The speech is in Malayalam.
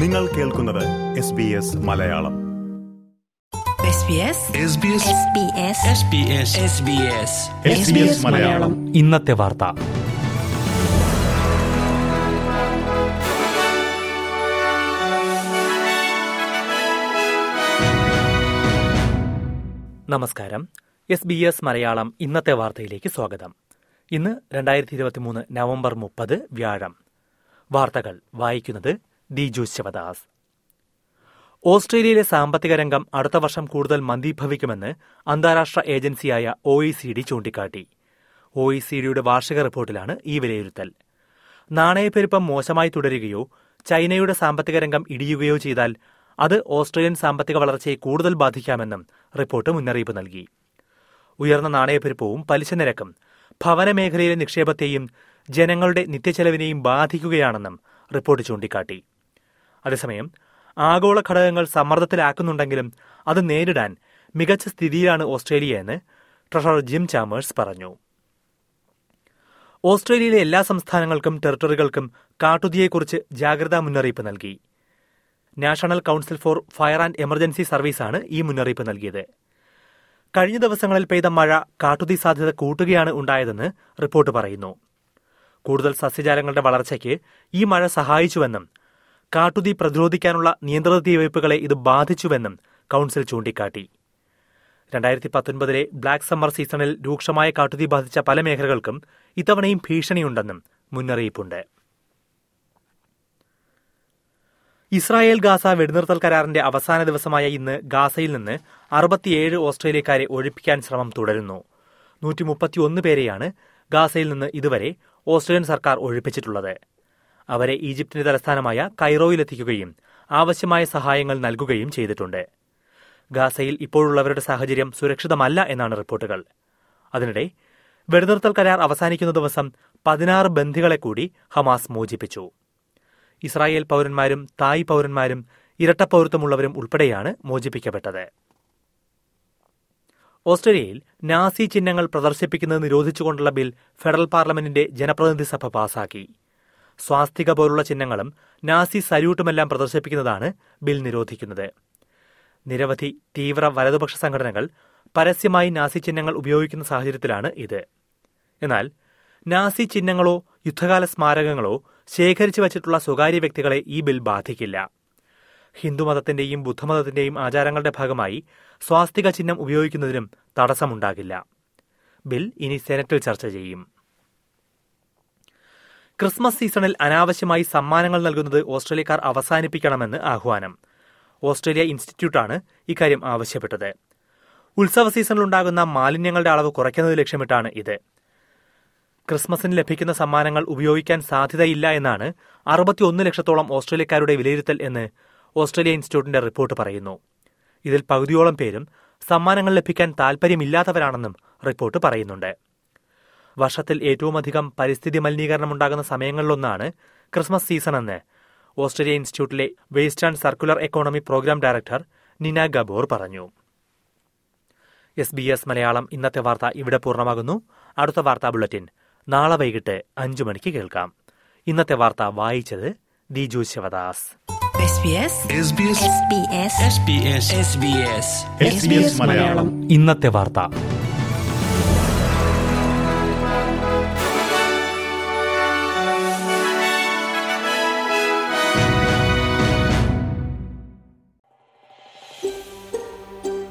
നിങ്ങൾ കേൾക്കുന്നത് S B S Malayalam. SBS Malayalam. ഇന്നത്തെ വാർത്ത. നമസ്കാരം. എസ് ബി എസ് മലയാളം ഇന്നത്തെ വാർത്തയിലേക്ക് സ്വാഗതം. ഇന്ന് രണ്ടായിരത്തി ഇരുപത്തിമൂന്ന് നവംബർ മുപ്പത് വ്യാഴം. വാർത്തകൾ വായിക്കുന്നത് ദിജു ശിവദാസ്. ഓസ്ട്രേലിയയിലെ സാമ്പത്തിക രംഗം അടുത്ത വർഷം കൂടുതൽ മന്ദീഭവിക്കുമെന്ന് അന്താരാഷ്ട്ര ഏജൻസിയായ ഒ ഇ സി ഡി ചൂണ്ടിക്കാട്ടി. ഒ ഇ സി ഡിയുടെ വാർഷിക റിപ്പോർട്ടിലാണ് ഈ വിലയിരുത്തൽ. നാണയപ്പെരുപ്പം മോശമായി തുടരുകയോ ചൈനയുടെ സാമ്പത്തിക രംഗം ഇടിയുകയോ ചെയ്താൽ അത് ഓസ്ട്രേലിയൻ സാമ്പത്തിക വളർച്ചയെ കൂടുതൽ ബാധിക്കാമെന്നും റിപ്പോർട്ട് മുന്നറിയിപ്പ് നൽകി. ഉയർന്ന നാണയപ്പെരുപ്പവും പലിശ നിരക്കും ഭവന മേഖലയിലെ നിക്ഷേപത്തെയും ജനങ്ങളുടെ നിത്യച്ചെലവിനെയും ബാധിക്കുകയാണെന്നും റിപ്പോർട്ട് ചൂണ്ടിക്കാട്ടി. അതേസമയം ആഗോള ഘടകങ്ങൾ സമ്മർദ്ദത്തിലാക്കുന്നുണ്ടെങ്കിലും അത് നേരിടാൻ മികച്ച സ്ഥിതിയിലാണ് ഓസ്ട്രേലിയ എന്ന് ട്രഷറർ ജിം ചാമേഴ്സ് പറഞ്ഞു. ഓസ്ട്രേലിയയിലെ എല്ലാ സംസ്ഥാനങ്ങൾക്കും ടെറിട്ടറികൾക്കും കാട്ടുതീയെക്കുറിച്ച് ജാഗ്രതാ മുന്നറിയിപ്പ് നൽകി. National council for fire and emergency സർവീസാണ് ഈ മുന്നറിയിപ്പ് നൽകിയത്. കഴിഞ്ഞ ദിവസങ്ങളിൽ പെയ്ത മഴ കാട്ടുതീ സാധ്യത കൂട്ടുകയാണ് ഉണ്ടായതെന്ന് റിപ്പോർട്ട് പറയുന്നു. കൂടുതൽ സസ്യജാലങ്ങളുടെ വളർച്ചയ്ക്ക് ഈ മഴ സഹായിച്ചുവെന്നും കാട്ടുതീ പ്രതിരോധിക്കാനുള്ള നിയന്ത്രണ തീവയ്പ്പുകളെ ഇത് ബാധിച്ചുവെന്നും കൌൺസിൽ ചൂണ്ടിക്കാട്ടി. രണ്ടായിരത്തി പത്തൊൻപതിലെ ബ്ലാക്ക് സമ്മർ സീസണിൽ രൂക്ഷമായ കാട്ടുതീ ബാധിച്ച പല മേഖലകൾക്കും ഇത്തവണയും ഭീഷണിയുണ്ടെന്നും മുന്നറിയിപ്പുണ്ട്. ഇസ്രായേൽ ഗാസ വെടിനിർത്തൽ കരാറിന്റെ അവസാന ദിവസമായ ഇന്ന് ഗാസയിൽ നിന്ന് അറുപത്തിയേഴ് ഓസ്ട്രേലിയക്കാരെ ഒഴിപ്പിക്കാൻ ശ്രമം തുടരുന്നു. നൂറ്റി മുപ്പത്തിയൊന്ന് പേരെയാണ് ഗാസയിൽ നിന്ന് ഇതുവരെ ഓസ്ട്രേലിയൻ സർക്കാർ ഒഴിപ്പിച്ചിട്ടുള്ളത്. അവരെ ഈജിപ്തിന്റെ തലസ്ഥാനമായ കൈറോയിലെത്തിക്കുകയും ആവശ്യമായ സഹായങ്ങൾ നൽകുകയും ചെയ്തിട്ടുണ്ട്. ഗാസയിൽ ഇപ്പോഴുള്ളവരുടെ സാഹചര്യം സുരക്ഷിതമല്ല എന്നാണ് റിപ്പോർട്ടുകൾ. അതിനിടെ വെടിനിർത്തൽ കരാർ അവസാനിക്കുന്ന ദിവസം പതിനാറ് ബന്ധികളെ കൂടി ഹമാസ് മോചിപ്പിച്ചു. ഇസ്രായേൽ പൌരന്മാരും തായ് പൌരന്മാരും ഇരട്ട പൌരത്വമുള്ളവരും ഉൾപ്പെടെയാണ് മോചിപ്പിക്കപ്പെട്ടത്. ഓസ്ട്രേലിയയിൽ നാസി ചിഹ്നങ്ങൾ പ്രദർശിപ്പിക്കുന്നത് നിരോധിച്ചുകൊണ്ടുള്ള ബിൽ ഫെഡറൽ പാർലമെന്റിന്റെ ജനപ്രതിനിധി സഭ പാസാക്കി. സ്വാസ്തിക പോലുള്ള ചിഹ്നങ്ങളും നാസി സല്യൂട്ടുമെല്ലാം പ്രദർശിപ്പിക്കുന്നതാണ് ബിൽ നിരോധിക്കുന്നത്. നിരവധി തീവ്ര വലതുപക്ഷ സംഘടനകൾ പരസ്യമായി നാസി ചിഹ്നങ്ങൾ ഉപയോഗിക്കുന്ന സാഹചര്യത്തിലാണ് ഇത്. എന്നാൽ നാസി ചിഹ്നങ്ങളോ യുദ്ധകാല സ്മാരകങ്ങളോ ശേഖരിച്ചു വച്ചിട്ടുള്ള സ്വകാര്യ വ്യക്തികളെ ഈ ബിൽ ബാധിക്കില്ല. ഹിന്ദുമതത്തിന്റെയും ബുദ്ധമതത്തിന്റെയും ആചാരങ്ങളുടെ ഭാഗമായി സ്വാസ്തിക ചിഹ്നം ഉപയോഗിക്കുന്നതിനും തടസ്സമുണ്ടാകില്ല. ബിൽ ഇനി സെനറ്റിൽ ചർച്ച ചെയ്യും. ക്രിസ്മസ് സീസണിൽ അനാവശ്യമായി സമ്മാനങ്ങൾ നൽകുന്നത് ഓസ്ട്രേലിയക്കാർ അവസാനിപ്പിക്കണമെന്ന് ആഹ്വാനം. ഓസ്ട്രേലിയ ഇൻസ്റ്റിറ്റ്യൂട്ടാണ് ഇക്കാര്യം ആവശ്യപ്പെട്ടത്. ഉത്സവ സീസണിലുണ്ടാകുന്ന മാലിന്യങ്ങളുടെ അളവ് കുറയ്ക്കുന്നത് ലക്ഷ്യമിട്ടാണ് ഇത്. ക്രിസ്മസിന് ലഭിക്കുന്ന സമ്മാനങ്ങൾ ഉപയോഗിക്കാൻ സാധ്യതയില്ല എന്നാണ് അറുപത്തിയൊന്ന് ലക്ഷത്തോളം ഓസ്ട്രേലിയക്കാരുടെ വിലയിരുത്തൽ എന്ന് ഓസ്ട്രേലിയ ഇൻസ്റ്റിറ്റ്യൂട്ടിന്റെ റിപ്പോർട്ട് പറയുന്നു. ഇതിൽ പകുതിയോളം പേരും സമ്മാനങ്ങൾ ലഭിക്കാൻ താൽപര്യമില്ലാത്തവരാണെന്നും റിപ്പോർട്ട് പറയുന്നുണ്ട്. വർഷത്തിൽ ഏറ്റവുമധികം പരിസ്ഥിതി മലിനീകരണം ഉണ്ടാകുന്ന സമയങ്ങളിലൊന്നാണ് ക്രിസ്മസ് സീസൺ എന്ന് ഓസ്ട്രേലിയ ഇൻസ്റ്റിറ്റ്യൂട്ടിലെ waste and circular economy programme director Nina Gabor പറഞ്ഞു. എസ് ബി എസ് മലയാളം ഇന്നത്തെ വാർത്ത ഇവിടെ പൂർണമാകുന്നു. അടുത്ത വാർത്താ ബുള്ളറ്റിൻ നാളെ വൈകിട്ട് അഞ്ചു മണിക്ക് കേൾക്കാം. ഇന്നത്തെ വാർത്ത വായിച്ചത് ദിജു ശിവദാസ്. ഇന്നത്തെ വാർത്ത.